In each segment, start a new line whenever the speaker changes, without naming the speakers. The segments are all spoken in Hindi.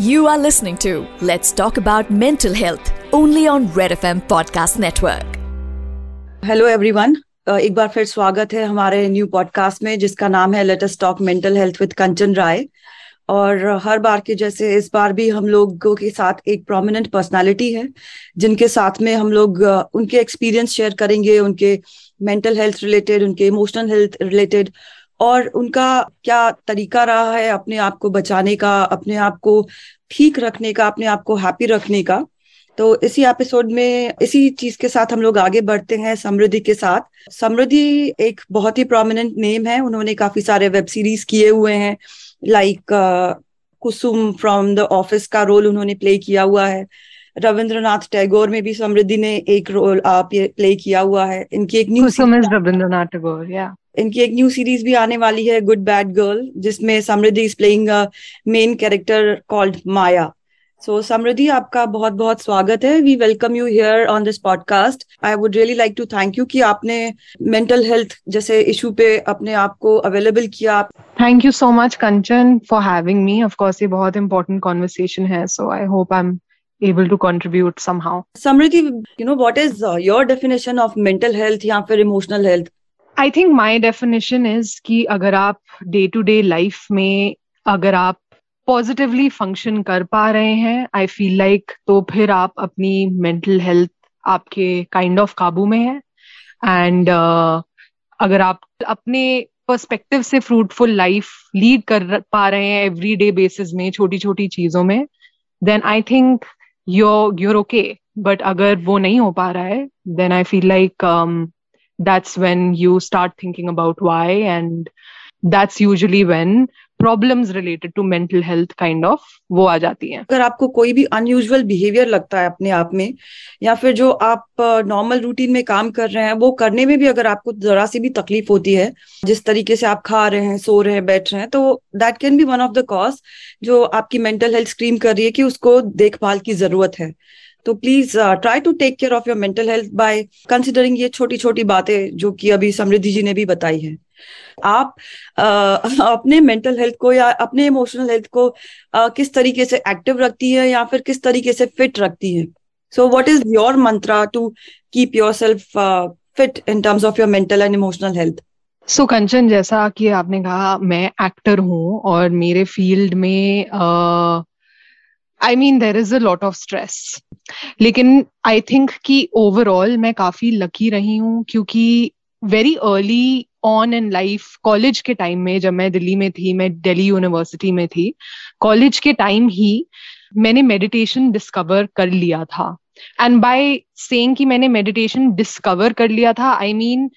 You are listening to Let's Talk About Mental Health, only on Red FM Podcast Network.
Hello everyone एक बार फिर स्वागत है हमारे न्यू पॉडकास्ट में, जिसका नाम है latest talk mental health with Kanchan Rai. और हर बार के जैसे इस बार भी हम लोगों के साथ एक प्रोमिनेंट पर्सनालिटी है, जिनके साथ में हम लोग उनके एक्सपीरियंस शेयर करेंगे, उनके मेंटल हेल्थ रिलेटेड उनके इमोशनल हेल्थ रिलेटेड और उनका क्या तरीका रहा है अपने आप को बचाने का अपने आप को ठीक रखने का अपने आप को हैप्पी रखने का? तो इसी एपिसोड में इसी चीज़ के साथ हम लोग आगे बढ़ते हैं समृद्धि के साथ। समृद्धि एक बहुत ही प्रोमिनेंट नेम है। उन्होंने काफ़ी सारे वेब सीरीज़ किए हुए हैं। Like Kusum from the office का रोल उन्होंने प्ले किया हुआ है। रविंद्रनाथ टैगोर में भी समृद्धि ने एक रोल प्ले किया हुआ है। इनकी एक न्यूज़
रविंद्रनाथ टैगोर या
इनकी एक न्यू सीरीज़ भी आने वाली है गुड बैड गर्ल जिसमें Samriddhi is playing main character called Maya so Samriddhi आपका बहुत बहुत स्वागत है। We welcome you here on this podcast I would really like to thank you कि आपने मेंटल हेल्थ जैसे इशू पे अपने आप को अवेलेबल किया।
Thank you so much Kanchan for having me of course ये बहुत इंपॉर्टेंट कॉन्वर्सेशन है so I hope I am able to contribute somehow.
Samriti, you know, what is uh, your definition of mental health या फिर emotional health?
I think my definition is कि अगर आप डे टू डे लाइफ में अगर आप पॉजिटिवली फ़ंक्शन कर पा रहे हैं आई फील लाइक तो फिर आप अपनी मेंटल हेल्थ आपके काइंड ऑफ़ काबू में है। एंड uh, अगर आप अपने पर्सपेक्टिव से फ्रूटफुल लाइफ लीड कर पा रहे हैं एवरी डे बेसिस में छोटी छोटी चीज़ों में then I think your you're okay but अगर वो नहीं हो पा रहा है then I feel like that's when you start thinking about why, and that's usually when problems related to mental health kind of वो आ जाती हैं।
अगर आपको कोई भी अनयूजुअल बिहेवियर लगता है अपने आप में, या फिर जो आप नॉर्मल रूटीन में काम कर रहे हैं, वो करने में भी अगर आपको जरा सी भी तकलीफ़ होती है, जिस तरीके से आप खा रहे हैं, सो रहे हैं, बैठ रहे हैं तो that can be one of the cause जो आपकी मेंटल हेल्थ स्क्रीम कर रही है कि उसको देखभाल की ज़रूरत है। तो please try to take care of your mental health by considering ये छोटी छोटी बातें जो कि अभी समृद्धि जी ने भी बताई है। आप uh, अपने मेंटल हेल्थ को या अपने इमोशनल हेल्थ को uh, किस तरीके से एक्टिव रखती है या फिर किस तरीके से फिट रखती है? So what is your mantra to keep yourself fit in terms of your mental and emotional health
so Kanchan जैसा कि आपने कहा मैं एक्टर हूँ और मेरे फ़ील्ड में uh, I mean there is a lot of stress लेकिन आई थिंक कि ओवरऑल मैं काफ़ी लकी रही हूँ क्योंकि very early on in life college के टाइम में जब मैं दिल्ली में थी मैं दिल्ली यूनिवर्सिटी में थी कॉलेज के टाइम ही मैंने मेडिटेशन डिस्कवर कर लिया था। एंड बाय सेइंग कि मैंने मेडिटेशन डिस्कवर कर लिया था I I mean mean,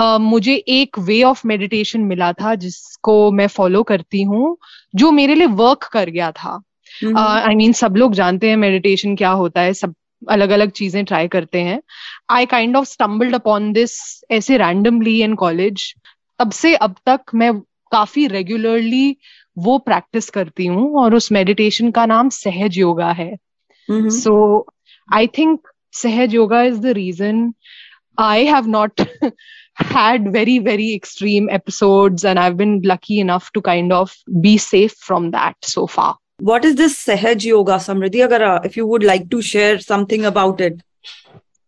Uh, मुझे एक वे ऑफ़ मेडिटेशन मिला था जिसको मैं फॉलो करती हूँ जो मेरे लिए वर्क कर गया था। I mean uh, I mean, सब लोग जानते हैं मेडिटेशन क्या होता है सब अलग अलग चीज़ें ट्राई करते हैं। I kind of stumbled upon this ऐसे रैंडमली इन कॉलेज तब से अब तक मैं काफ़ी रेगुलरली वो प्रैक्टिस करती हूँ और उस मेडिटेशन का नाम सहज योगा है। So I think Sahaj Yoga is the reason I have not had very very extreme episodes and i've been lucky enough to kind of be safe from that so far
what is this Sahaj Yoga, Samriddhi? Agar, if you would like to share something about it.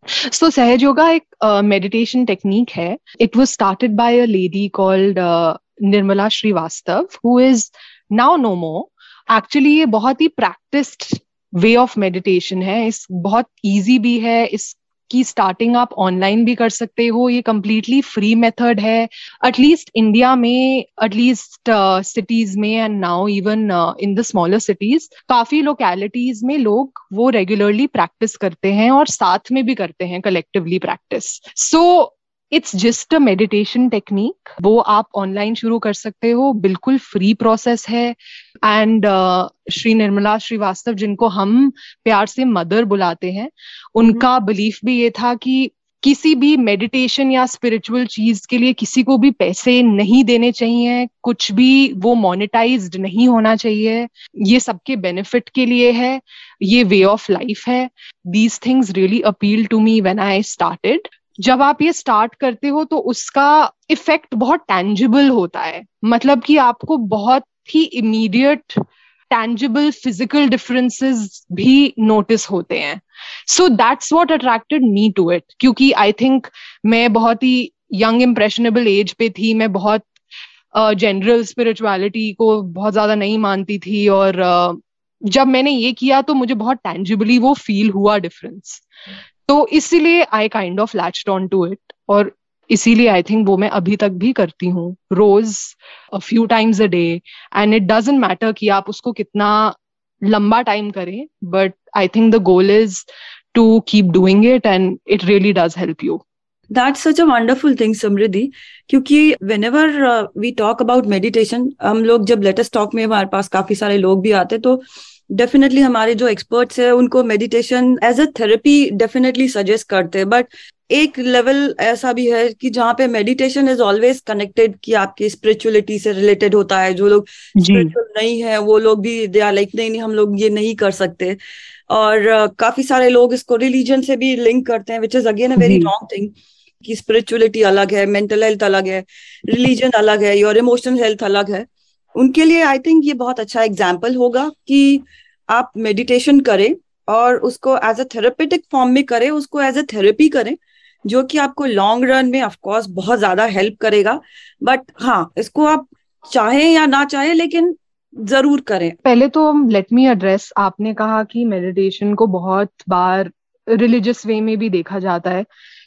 So Sahaj Yoga एक uh, meditation technique है. It was started by a lady called uh, Nirmala Srivastav, who is now no more. Actually ये बहुत ही practiced way of meditation है. इस बहुत easy भी है. इस की स्टार्टिंग आप ऑनलाइन भी कर सकते हो, ये कम्प्लीटली फ्री मेथड है। एटलीस्ट इंडिया में एटलीस्ट सिटीज़ में and now even in the smaller cities काफ़ी लोकेलिटीज में लोग वो रेगुलरली प्रैक्टिस करते हैं और साथ में भी करते हैं collectively practice so it's just a meditation technique वो आप ऑनलाइन शुरू कर सकते हो। बिल्कुल फ्री प्रोसेस है। एंड uh, श्री निर्मला श्रीवास्तव जिनको हम प्यार से मदर बुलाते हैं उनका बिलीफ भी ये था कि किसी भी मेडिटेशन या स्पिरिचुअल चीज़ के लिए किसी को भी पैसे नहीं देने चाहिए। कुछ भी वो मोनेटाइज्ड नहीं होना चाहिए। ये सबके बेनिफिट के लिए है। ये वे ऑफ़ लाइफ है। These things really appeal to me when I started जब आप ये स्टार्ट करते हो तो उसका इफ़ेक्ट बहुत टेंजिबल होता है। मतलब कि आपको बहुत ही इमीडिएट टैंजिबल फ़िज़िकल डिफरेंसेस भी नोटिस होते हैं। So that's what attracted me to it क्योंकि आई थिंक मैं बहुत ही यंग इम्प्रेशनेबल एज पे थी। मैं बहुत जनरल uh, स्पिरिचुअलिटी को बहुत ज़्यादा नहीं मानती थी और uh, जब मैंने ये किया तो मुझे बहुत टैंजिबली वो फील हुआ डिफरेंस तो इसीलिए I kind of latch on to it और इसीलिए आई थिंक वो मैं अभी तक भी करती हूँ, रोज a few times a day and it doesn't matter कि आप उसको कितना लंबा टाइम करें but I think the goal is to keep doing it and it really does help you
That's such a wonderful thing, Samriddhi. क्योंकि whenever uh, we talk about meditation, हम लोग जब लेटेस्ट टॉक में हमारे पास काफ़ी सारे लोग भी आते तो डेफिनेटली हमारे जो एक्सपर्ट्स है उनको meditation as a therapy definitely suggest करते हैं। बट एक लेवल ऐसा भी है कि जहाँ पे मेडिटेशन इज़ ऑलवेज कनेक्टेड कि आपकी स्पिरिचुअलिटी से रिलेटेड होता है जो लोग स्पिरिचुअल नहीं है वो लोग भी दे आर लाइक नहीं नहीं हम लोग ये नहीं कर सकते। और uh, काफ़ी सारे लोग इसको रिलीजन से भी लिंक करते हैं which is again a very wrong thing कि स्पिरिचुअलिटी अलग है मेंटल हेल्थ अलग है रिलीजन अलग है योर इमोशनल हेल्थ अलग है। उनके लिए आई थिंक ये बहुत अच्छा एग्ज़ाम्पल होगा कि आप मेडिटेशन करें और उसको एज अ थेरेपेटिक फॉर्म में करें, उसको एज अ थेरेपी करें, जो कि आपको लॉन्ग रन में ऑफकोर्स बहुत ज़्यादा हेल्प करेगा। बट हाँ इसको आप चाहे या ना चाहे, लेकिन ज़रूर करें।
पहले तो लेट मी एड्रेस आपने कहा कि मेडिटेशन को बहुत बार रिलीजियस वे में भी देखा जाता है।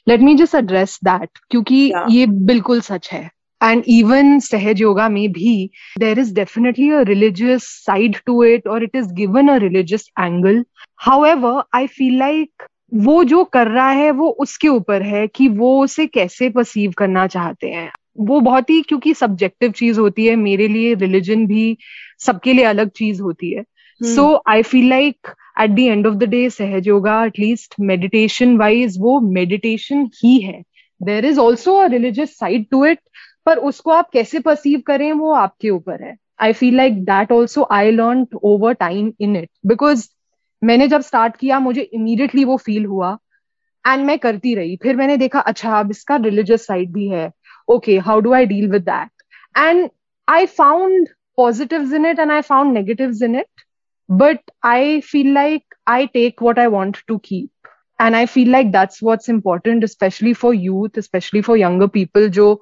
Let me just address that क्योंकि yeah. ये बिल्कुल सच है and even Sahaj Yoga may be, there is definitely a religious side to it or it is given a religious angle. However, I feel like वो जो कर रहा है वो उसके ऊपर है कि वो उसे कैसे परसीव करना चाहते हैं वो बहुत ही क्योंकि सब्जेक्टिव चीज़ होती है मेरे लिए रिलीजन भी सबके लिए अलग चीज़ होती है so I feel like at the end of the day Sahaj Yoga at least meditation wise वो मेडिटेशन ही है there is also a religious side to it पर उसको आप कैसे परसीव करें वो आपके ऊपर है I feel like that also I learn over time in it because मैंने जब स्टार्ट किया, मुझे इमीडिएटली वो फील हुआ एंड मैं करती रही। फिर मैंने देखा अच्छा अब इसका रिलीजियस साइड भी है। Okay how do I deal with that and I found positives in it and I found negatives in it. But I feel like I take what I want to keep. And I feel like that's what's important, especially for youth, especially for younger people, जो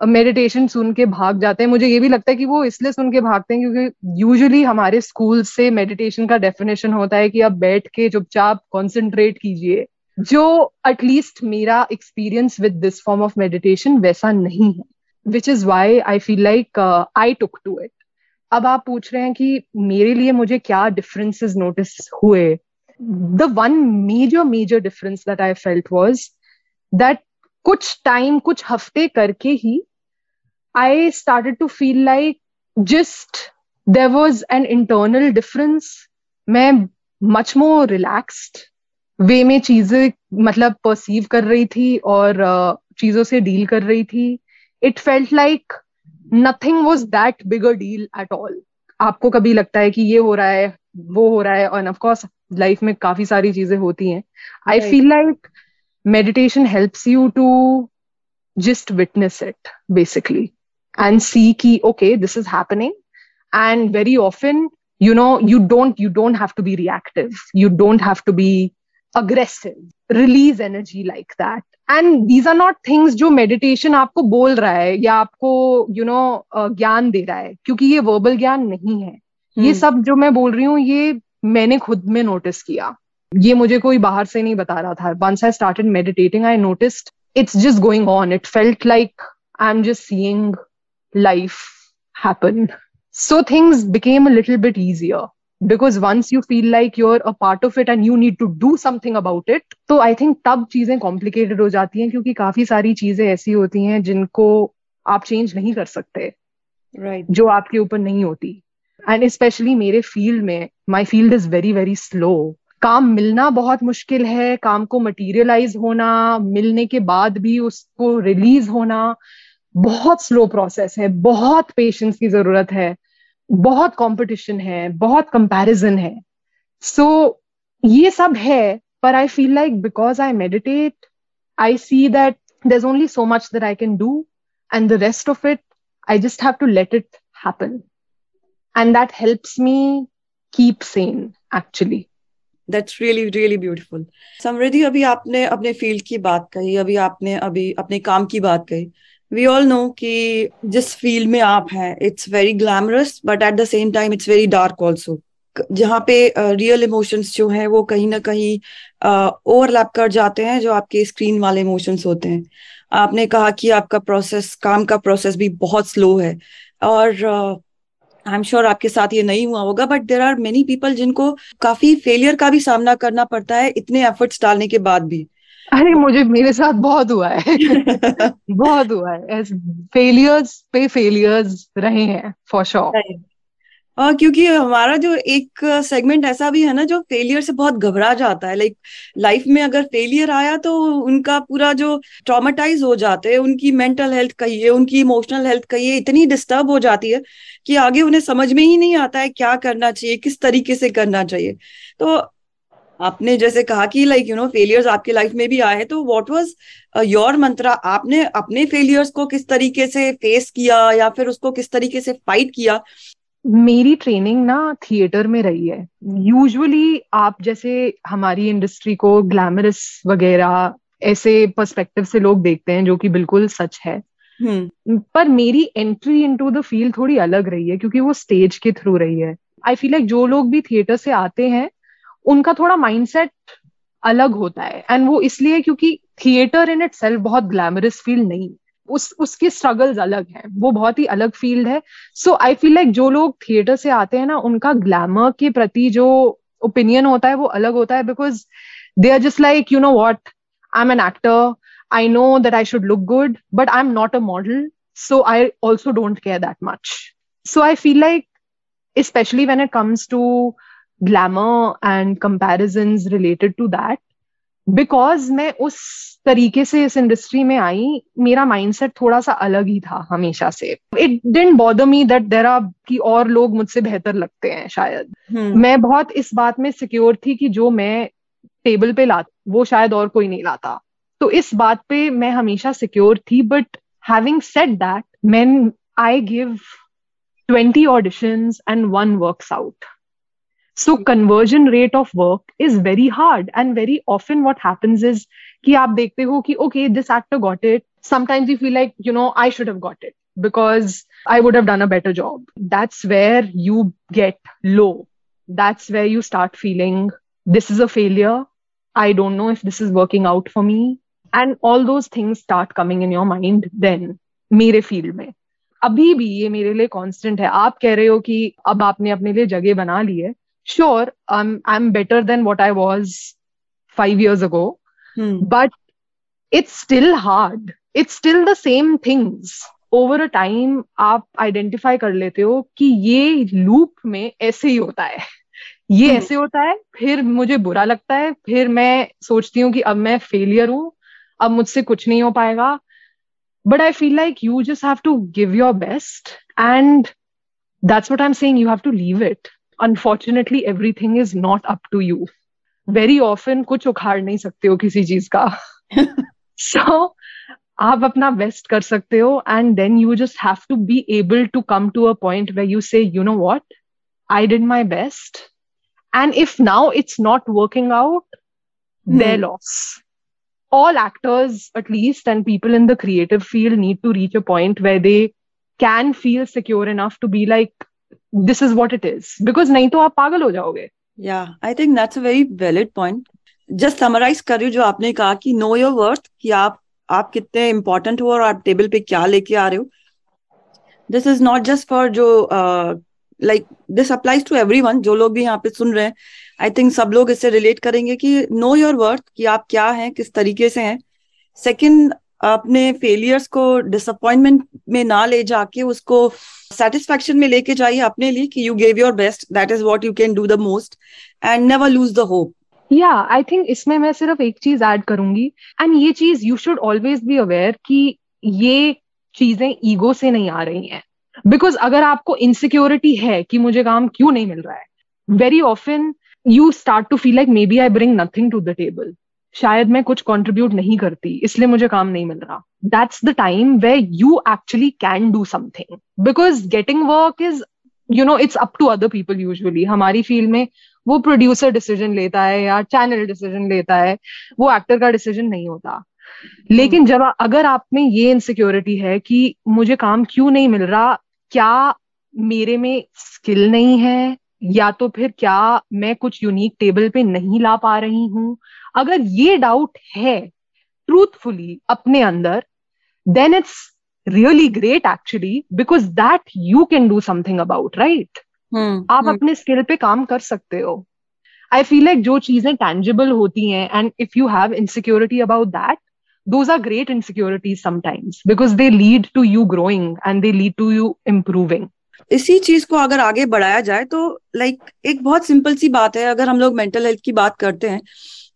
मेडिटेशन सुन के भाग जाते हैं। मुझे ये भी लगता है कि वो इसलिए सुन के भागते हैं क्योंकि यूजुअली हमारे स्कूल से मेडिटेशन का डेफिनेशन होता है कि आप बैठ के चुपचाप कॉन्सेंट्रेट कीजिए। जो एटलीस्ट मेरा experience with this form of meditation वैसा नहीं है। Which is why I feel like I took to it अब आप पूछ रहे हैं कि मेरे लिए मुझे क्या डिफरेंसेस नोटिस हुए? The one major major difference that I felt was that कुछ टाइम कुछ हफ़्ते करके ही I started to feel like just there was an internal difference मैं मच मोर relaxed वे में चीज़ें मतलब परसीव कर रही थी और uh, चीज़ों से डील कर रही थी. It felt like nothing was that bigger deal at all आपको कभी लगता है कि ये हो रहा है वो हो रहा है और ऑफकोर्स लाइफ में काफी सारी चीजें होती हैं I feel like meditation helps you to just witness it basically and see ki, okay this is happening and very often you know you don't you don't have to be reactive you don't have to be aggressive release energy like that And these are not things जो मेडिटेशन आपको बोल रहा है या आपको यू नो ज्ञान दे रहा है क्योंकि ये वर्बल ज्ञान नहीं है। ये हम्म। सब जो मैं बोल रही हूँ ये मैंने खुद में नोटिस किया। ये मुझे कोई बाहर से नहीं बता रहा था। Once I start meditating I notice it's just going on it felt like I am just seeing life happen so things became a little bit easier because once you feel like you're a part of it and you need to do something about it तो आई थिंक तब चीज़ें कॉम्प्लिकेटेड हो जाती हैं क्योंकि काफ़ी सारी चीज़ें ऐसी होती हैं जिनको आप चेंज नहीं कर सकते राइट
right.
जो आपके ऊपर नहीं होती। एंड स्पेशली मेरे फ़ील्ड में my field is very very slow काम मिलना बहुत मुश्किल है काम को मटीरियलाइज होना मिलने के बाद भी उसको रिलीज़ होना बहुत स्लो प्रोसेस है बहुत पेशेंस की ज़रूरत है। बहुत कंपटीशन है बहुत कंपैरिजन है। सो so, ये सब है पर I feel like because I meditate I see that is only so much that I can do and the rest of it I just have to let it happen and that helps me keep sane actually.
That's really really beautiful Samriddhi अभी आपने अपने फ़ील्ड की बात कही अभी आपने अभी अपने काम की बात कही। वी ऑल नो कि जिस फ़ील्ड में आप हैं it's very glamorous but at the same time it's very dark also जहाँ पे रियल uh, इमोशंस जो हैं वो कहीं ना कहीं ओवरलैप uh, कर जाते हैं जो आपके स्क्रीन वाले इमोशंस होते हैं। आपने कहा कि आपका प्रोसेस काम का प्रोसेस भी बहुत स्लो है। और आई एम श्योर आपके साथ ये नहीं हुआ होगा but there are many people जिनको काफ़ी फेलियर का भी सामना करना पड़ता है इतने एफर्ट्स डालने के बाद भी।
अरे मुझे मेरे साथ बहुत हुआ है। बहुत हुआ है। फेलियर्स पे फेलियर्स रहे हैं फॉर श्योर
और क्योंकि हमारा जो एक सेगमेंट ऐसा भी है ना जो फेलियर से बहुत घबरा जाता है। लाइक लाइफ में अगर फेलियर आया तो उनका पूरा जो ट्रॉमेटाइज हो जाते हैं। उनकी मेंटल हेल्थ कहिए उनकी इमोशनल हेल्थ कहिए इतनी डिस्टर्ब हो जाती है कि आगे उन्हें समझ में ही नहीं आता है क्या करना चाहिए किस तरीके से करना चाहिए। तो आपने जैसे कहा कि लाइक यू नो फेलियर्स आपके लाइफ में भी आए तो व्हाट वाज योर मंत्रा आपने अपने फेलियर्स को किस तरीके से फेस किया या फिर उसको किस तरीके से फाइट किया?
मेरी ट्रेनिंग ना थिएटर में रही है। यूजुअली आप जैसे हमारी इंडस्ट्री को ग्लैमरस वगैरह ऐसे पर्सपेक्टिव से लोग देखते हैं जो कि बिल्कुल सच है। हम्म। पर मेरी एंट्री इनटू द फ़ील्ड थोड़ी अलग रही है क्योंकि वो स्टेज के थ्रू रही है। आई फील लाइक जो लोग भी थिएटर से आते हैं उनका थोड़ा माइंडसेट अलग होता है। एंड वो इसलिए क्योंकि थिएटर इन इट सेल्फ बहुत ग्लैमरस फ़ील्ड नहीं उस, उसके स्ट्रगल्स अलग हैं। वो बहुत ही अलग फ़ील्ड है। सो आई फील लाइक जो लोग थिएटर से आते हैं ना, उनका ग्लैमर के प्रति जो ओपिनियन होता है, वो अलग होता है because they are just like you know what I am an actor I know that I should look good but I am not a model so I also don't care that much so I feel like specially when it comes to glamour and comparisons related to that because मैं उस तरीके से इस इंडस्ट्री में आई मेरा माइंडसेट थोड़ा सा अलग ही था हमेशा से। It didn't bother me that there are कि और लोग मुझसे बेहतर लगते हैं शायद। hmm. मैं बहुत इस बात में सिक्योर थी कि जो मैं टेबल पे ला वो शायद और कोई नहीं लाता। तो इस बात पे मैं हमेशा सिक्योर थी but having set that man I give twenty audition and one work out so conversion rate of work is very hard and very often what happens is कि आप देखते हो कि okay this actor got it sometimes you feel like you know I should have got it because I would have done a better job that's where you get low that's where you start feeling this is a failure I don't know if this is working out for me and all those things start coming in your mind then मेरे फ़ील्ड में. अभी भी ये मेरे लिए कॉन्स्टेंट है. आप कह रहे हो कि अब आपने अपने लिए जगह बना ली है. Sure i'm i'm better than what i was 5 years ago hmm. but it's still hard. It's still the same things. Over a time आप आइडेंटिफाई कर लेते हो कि ये लूप में ऐसे ही होता है। ये hmm. ऐसे होता है फिर मुझे बुरा लगता है फिर मैं सोचती हूँ कि अब मैं फेलियर हूँ अब मुझसे कुछ नहीं हो पाएगा। But I feel like you just have to give your best and that's what I am saying you have to leave it unfortunately everything is not up to you very often कुछ उखाड़ नहीं सकते हो किसी चीज़ का। सो so, आप अपना बेस्ट कर सकते हो and then you just have to be able to come to a point where you say you know what I did my best and if now it's not working out their loss. All actors, at least, and people in the creative field need to reach a point where they can feel secure enough to be like, this is what it is because नहीं तो आप पागल हो जाओगे.
Yeah I think that's a very valid point just summarize कर जो आपने कहा कि नो योर वर्थ कि आप आप कितने इंपॉर्टेंट हो और आप टेबल पे क्या लेके आ रहे हो. This is not just for जो like this applies to every जो लोग भी यहाँ पे सुन रहे हैं आई थिंक सब लोग इससे रिलेट करेंगे कि नो योर वर्थ कि आप क्या हैं, किस तरीके से हैं. सेकेंड अपने फेलियर्स को डिसअपॉइंटमेंट में ना ले जाके उसको सेटिस्फेक्शन में लेके जाइए अपने लिए कि you gave your best that is what you can do the most and never lose the hope
yeah I think इसमें मैं सिर्फ़ एक चीज़ ऐड करूँगी एंड ये चीज़ you should always be aware कि ये चीज़ें ईगो से नहीं आ रही हैं। बिकॉज़ अगर आपको इनसिक्योरिटी है कि मुझे काम क्यों नहीं मिल रहा है very often you start to feel like maybe I bring nothing to the table शायद मैं कुछ कंट्रीब्यूट नहीं करती, इसलिए मुझे काम नहीं मिल रहा। That's the time where you actually can do something because getting work is you know it's up to other people usually हमारी फ़ील्ड में वो प्रोड्यूसर डिसीज़न लेता है या चैनल डिसीज़न लेता है, वो एक्टर का डिसीज़न नहीं होता। लेकिन जब अगर आप में ये इनसिक्योरिटी है कि मुझे काम क्यों नहीं मिल रहा, क्या मेरे में स्किल नहीं है, या तो फिर क्या मैं कुछ यूनिक टेबल पे नहीं ला पा रही हूँ अगर ये डाउट है ट्रूथफुली अपने अंदर then it's really great actually because that you can do something about right आप hmm. अपने स्किल पे काम कर सकते हो। आई फील लाइक जो चीज़ें टेंजिबल होती हैं and if you have insecurity about that those are great insecurities sometimes because they lead to you growing and they lead to you improving.
इसी चीज़ को अगर आगे बढ़ाया जाए तो लाइक like, एक बहुत सिंपल सी बात है अगर हम लोग मेंटल हेल्थ की बात करते हैं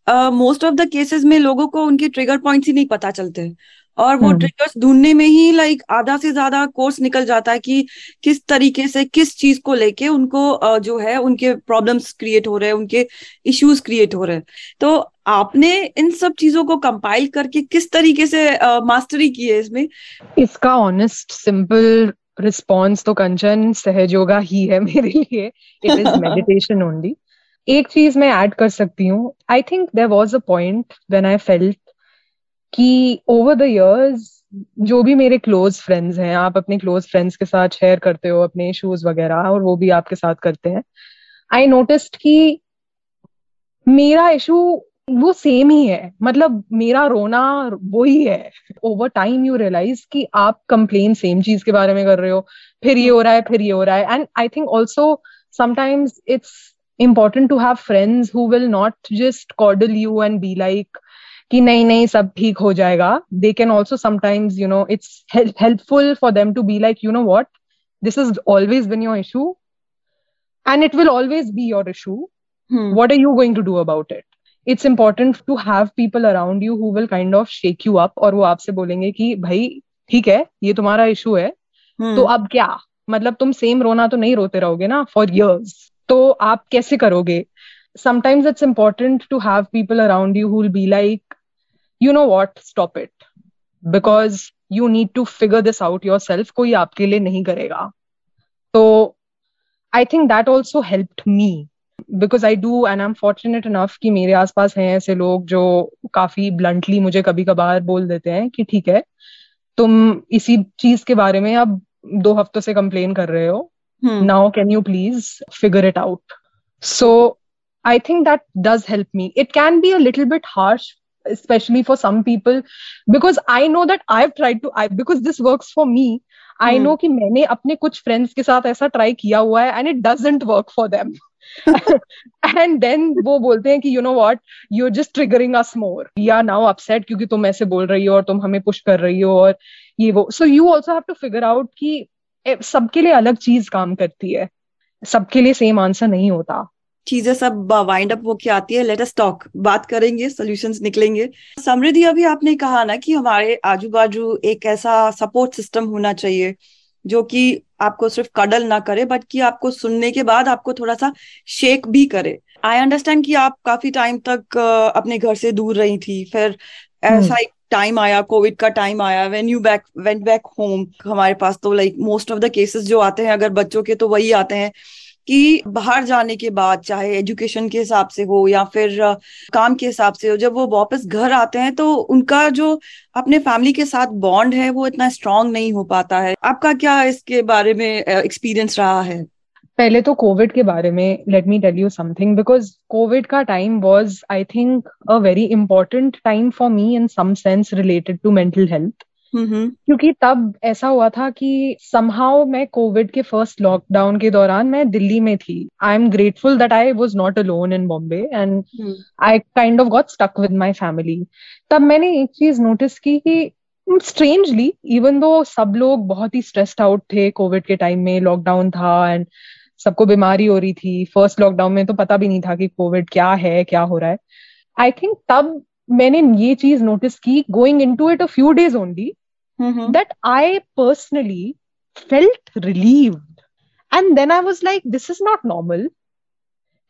मोस्ट ऑफ़ द केसेस में लोगों को उनके ट्रिगर पॉइंट्स ही नहीं पता चलते और वो ट्रिगर्स हम्म। ढूँढने में ही लाइक आधा से ज़्यादा कोर्स निकल जाता है कि किस तरीके से किस चीज़ को लेके उनको जो है उनके प्रॉब्लम्स क्रिएट हो रहे हैं उनके इश्यूज़ क्रिएट हो रहे हैं। तो आपने इन सब चीज़ों को कंपाइल करके किस तरीके से मास्टरी की है इसमें?
इसका ऑनेस्ट सिंपल रिस्पॉन्स तो कंचन सहजोगा ही है मेरे लिए। इट इज़ मेडिटेशन ओनली एक चीज़ मैं ऐड कर सकती हूँ। I think there was a point when I felt कि ओवर द इयर्स जो भी मेरे क्लोज फ्रेंड्स हैं, आप अपने क्लोज फ्रेंड्स के साथ शेयर करते हो, अपने इश्यूज़ वगैरह, और वो भी आपके साथ करते हैं। आई नोटिस कि मेरा इशू वो सेम ही है। मतलब मेरा रोना वो ही। है ओवर टाइम यू रियलाइज़ कि आप कंप्लेन सेम चीज़ के बारे में कर रहे हो। फिर ये हो रहा है, फिर ये हो रहा है। And I think also sometimes it's important to have friends who will not just coddle you and be like कि नहीं नहीं सब ठीक हो जाएगा. They can also sometimes you know it's helpful for them to be like you know what this is always been your issue and it will always be your issue what are you going to do about it it's important to have people around you who will kind of shake you up और वो आपसे बोलेंगे कि भाई ठीक है ये तुम्हारा इशू है। Hmm. तो अब क्या? मतलब तुम सेम रोना तो नहीं रोते रहोगे ना? फॉर इयर्स तो आप कैसे करोगे? Sometimes it's important to have people around you who'll be like you know what? Stop it. Because you need to figure this out yourself. कोई आपके लिए नहीं करेगा। तो I think that also helped me because I do and I am fortunate enough कि मेरे आसपास हैं ऐसे लोग जो काफ़ी ब्लंटली मुझे कभी कभार बोल देते हैं कि, ठीक है, तुम इसी चीज़ के बारे में अब दो हफ्तों से कंप्लेन कर रहे हो। Now can you please figure it out so I think that does help me it can be a little bit harsh especially for some people because i know that i've tried to i because this works for me. I know कि मैंने अपने कुछ फ्रेंड्स के साथ ऐसा ट्राई किया हुआ है and it doesn't work for them and then वो बोलते हैं कि you know what you are just triggering us more we are now upset क्योंकि तुम ऐसे बोल रही हो और तुम हमें पुश कर रही हो और ये वो. So you also have to figure out कि सबके लिए अलग चीज़ काम करती है। सबके लिए सेम आंसर नहीं होता।
चीज़ें सब वाइंड अप होके आती है। लेट अस टॉक बात करेंगे सॉल्यूशंस निकलेंगे। समृद्धि अभी आपने कहा ना कि हमारे आजू बाजू एक ऐसा सपोर्ट सिस्टम होना चाहिए जो कि आपको सिर्फ़ कडल ना करे बट कि आपको सुनने के बाद आपको थोड़ा सा शेक भी करे। आई अंडरस्टैंड कि आप काफ़ी टाइम तक अपने घर से दूर रही थी। फिर ऐसा हम्म। एक टाइम आया कोविड का टाइम आया when you back went back home हमारे पास तो like most of the cases जो आते हैं, अगर बच्चों के तो वही आते हैं कि बाहर जाने के बाद, चाहे एजुकेशन के हिसाब से हो या फिर काम के हिसाब से हो, जब वो वापस घर आते हैं तो उनका जो अपने फैमिली के साथ बॉन्ड है, वो इतना स्ट्रांग नहीं हो पाता है। आपका क्या इसके बारे में एक्सपीरियंस रहा है?
पहले तो कोविड के बारे में let me tell you something because Covid का time was I think a very important time for me in some sense related to mental health क्योंकि तब ऐसा हुआ था कि समहाउ मैं कोविड के फ़र्स्ट लॉकडाउन के दौरान मैं दिल्ली में थी। I am grateful that I was not alone in Bombay and I kind of got stuck with my family तब मैंने एक चीज़ नोटिस की कि स्ट्रेंजली इवन दो सब लोग बहुत ही स्ट्रेस्ड आउट थे कोविड के टाइम में लॉकडाउन था एंड सबको बीमारी हो रही थी फ़र्स्ट लॉकडाउन में तो पता भी नहीं था कि कोविड क्या है क्या हो रहा है आई थिंक तब मैंने ये चीज़ नोटिस की going into it a few days only mm-hmm. that I personally felt relieved. And then I was like, this is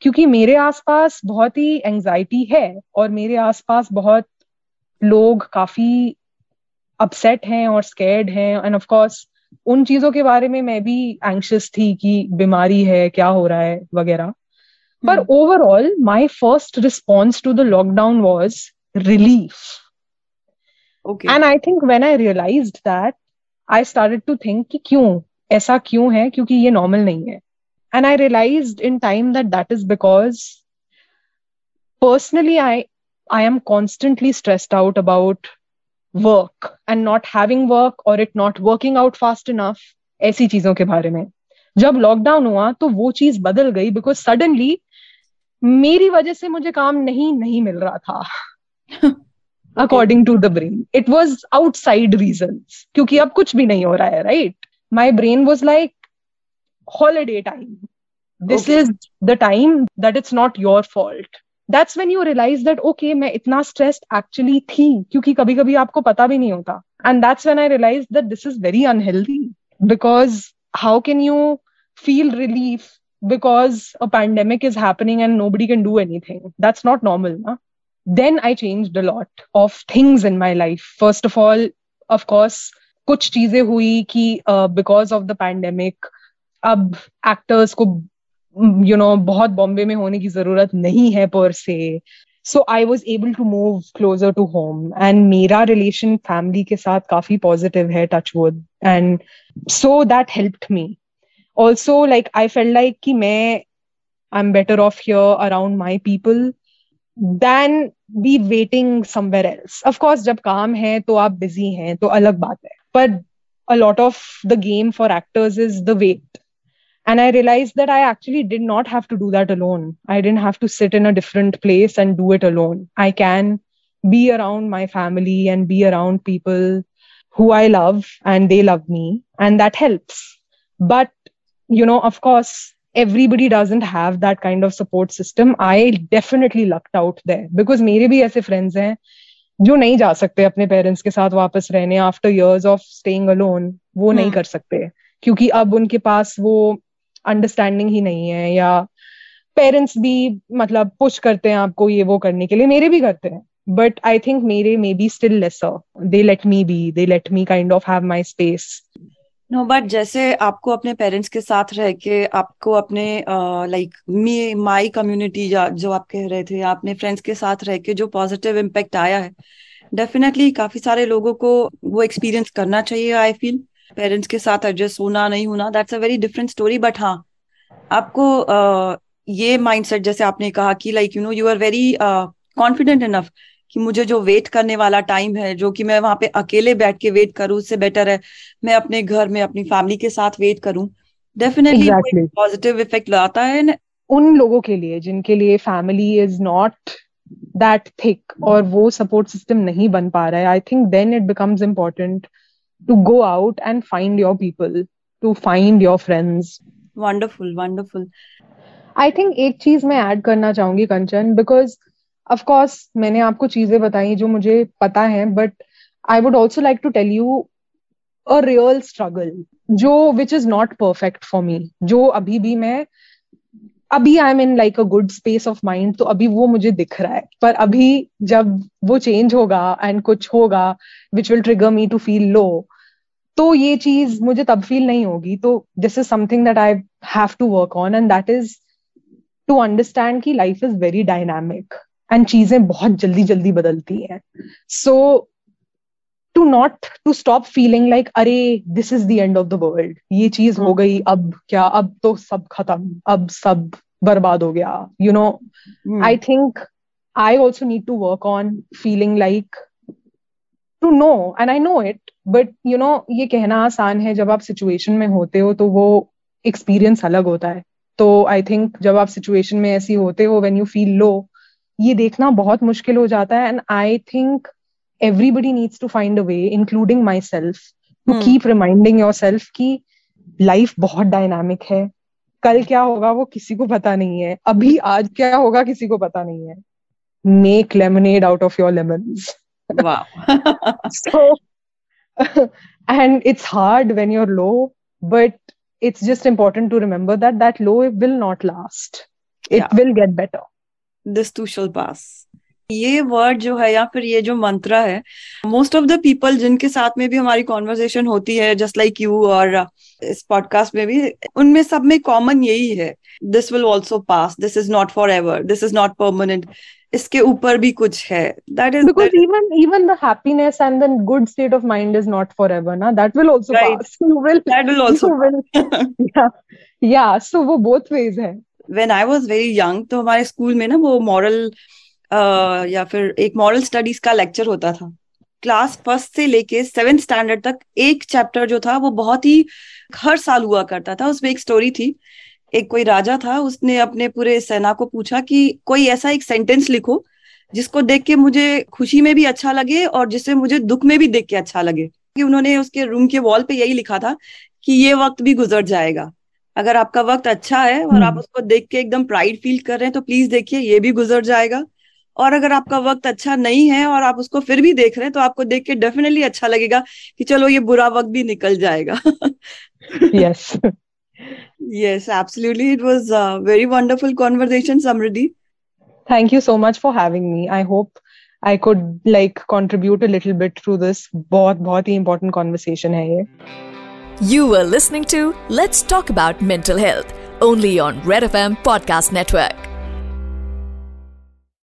क्योंकि मेरे आसपास बहुत ही एंजाइटी है और मेरे आसपास बहुत लोग काफ़ी अपसेट हैं और स्केर्ड हैं एंड ऑफ़ कोर्स उन चीज़ों के बारे में मैं भी एंशियस थी कि बीमारी है क्या हो रहा है वगैरह। पर overall my first response to the lockdown was relief and I think when I realised that I started to think कि क्यों? ऐसा क्यों है? क्योंकि ये नॉर्मल नहीं है। And I realised in time that that is because personally I I am constantly stressed out about work and not having work और it not working out fast enough ऐसी चीज़ों के बारे में। जब लॉकडाउन हुआ तो वो चीज़ बदल गई बिकॉज़ सडनली मेरी वजह से मुझे काम नहीं नहीं मिल रहा था। According to the brain it was outside reason क्योंकि अब कुछ भी नहीं हो रहा है right my brain was like holiday time this is the time that it's not your fault that's when you realise that okay मैं इतना स्ट्रेस्ड एक्चुअली थी, क्योंकि कभी कभी आपको पता भी नहीं होता। And that's when I realise that this is very unhealthy because how can you feel relief because a pandemic is happening and nobody can do anything that's not normal ना then I change the lot of things in my life first of all of course कुछ चीज़ें हुई कि बिकॉज़ ऑफ़ द पैंडेमिक अब एक्टर्स को यू नो बहुत बॉम्बे में होने की ज़रूरत नहीं है पर से so I was able to move closer to home and मेरा रिलेशन फैमिली के साथ काफ़ी पॉजिटिव है touch wood and so that helped me also like I felt like कि मैं I am better off here around my people then be waiting somewhere else of course जब काम है तो आप बिज़ी हैं तो अलग बात है. पर a lot of the game for actors is the wait. and i realized that i actually did not have to do that alone i didn't have to sit in a different place and do it alone i can be around my family and be around people who i love and they love me and that helps but you know of course everybody doesn't have that kind of support system i definitely lucked out there because मेरे भी ऐसे friends हैं जो नहीं जा सकते अपने पेरेंट्स के साथ वापस रहने after years of staying alone वो नहीं कर सकते क्योंकि अब उनके पास वो अंडरस्टैंडिंग ही नहीं है, या पेरेंट्स भी मतलब पुश करते हैं आपको ये वो करने के लिए, मेरे भी करते हैं बट आई थिंक मेरे maybe still lesser they let me be they let me kind of have my
space no but जैसे आपको अपने पेरेंट्स के साथ रह के, आपको अपने लाइक मी माई कम्युनिटी जो आप कह रहे थे अपने फ्रेंड्स के साथ रह के जो पॉजिटिव इम्पेक्ट आया है डेफिनेटली काफ़ी सारे लोगों को वो एक्सपीरियंस करना चाहिए आई फील पेरेंट्स के साथ एडजस्ट होना नहीं होना that's a very different story but हाँ आपको uh, ये माइंडसेट जैसे आपने कहा कि like you know you are very confident enough कि मुझे जो वेट करने वाला टाइम है जो कि मैं वहाँ पे अकेले बैठ के वेट करूँ उससे बेटर है मैं अपने घर में अपनी फैमिली के साथ वेट करूँ डेफिनेटली पॉजिटिव इफ़ेक्ट लाता है
उन लोगों के लिए जिनके लिए family is not that thick और वो सपोर्ट सिस्टम नहीं बन पा रहा है I think then it becomes important to go out and find your people to find your friends
wonderful wonderful
I think एक चीज़ मैं ऐड करना चाहूँगी कंचन बिकॉज़ ऑफ़ मैंने आपको चीज़ें बताई जो मुझे पता है but I would also like to tell you a real struggle जो which is not perfect for me जो अभी भी मैं अभी I am in like a good space of mind तो अभी वो मुझे दिख रहा है। पर अभी जब वो चेंज होगा एंड कुछ होगा which will trigger me to feel low तो ये चीज़ मुझे तब फील नहीं होगी। तो this is something that I have to work on and that is to understand की life is very dynamic and चीज़ें बहुत जल्दी जल्दी बदलती हैं। So to not to stop feeling like अरे this is the end of the world ये चीज़ हो गई अब क्या अब तो सब खत्म अब सब बर्बाद हो गया। You know I think I also need to work on feeling like to know and I know it but you know ये कहना आसान है जब आप सिचुएशन में होते हो तो वो एक्सपीरियंस अलग होता है। तो आई थिंक जब आप सिचुएशन में ऐसी होते हो वेन यू फील लो ये देखना बहुत मुश्किल हो जाता है and I think everybody needs to find a way including myself to keep reminding yourself की लाइफ बहुत डायनामिक है। कल क्या होगा वो किसी को पता नहीं है अभी आज क्या होगा किसी को पता नहीं है। Make lemonade out of your Wow. so, and it's hard when you're low, but it's just important to remember that that low will not last. It yeah. will get better.
This too shall pass. ये वर्ड जो है या फिर ये जो मंत्र है मोस्ट ऑफ़ द पीपल जिनके साथ में भी हमारी कॉन्वर्सेशन होती है जस्ट लाइक यू और इस पॉडकास्ट में भी उनमें सब में कॉमन यही है। This will also pass this is not forever this is not permanent इसके ऊपर भी कुछ है।
That is because even even the happiness and the good state of mind is not forever ना that will also pass you will
that will also
या सो वो बोथ वेज है।
When I was very young तो हमारे स्कूल में ना वो मॉरल uh, या फिर एक मॉरल स्टडीज़ का लेक्चर होता था। क्लास फ़र्स्ट से लेके सेवेंथ स्टैंडर्ड तक एक चैप्टर जो था वो बहुत ही हर साल हुआ करता था। उसमें एक स्टोरी थी। एक कोई राजा था उसने अपने पूरे सेना को पूछा कि कोई ऐसा एक सेंटेंस लिखो जिसको देख के मुझे खुशी में भी अच्छा लगे और जिससे मुझे दुख में भी देख के अच्छा लगे। कि उन्होंने उसके रूम के वॉल पे यही लिखा था कि ये वक्त भी गुजर जाएगा। अगर आपका वक्त अच्छा है और आप हम्म। उसको देख के एकदम प्राइड फील कर रहे हैं तो प्लीज़ देखिए ये भी गुजर जाएगा। और अगर आपका वक्त अच्छा नहीं है और आप उसको फिर भी देख रहे हैं तो आपको देख के डेफिनेटली अच्छा लगेगा कि चलो ये बुरा वक्त भी निकल जाएगा।
Yes
yes absolutely it was very wonderful conversation Samriddhi
thank you so much for having me I hope I could like contribute a little bit through this बहुत बहुत ही इंपॉर्टेंट कॉन्वर्सेशन है ये
you are listening to let's talk about mental health only on Red FM podcast network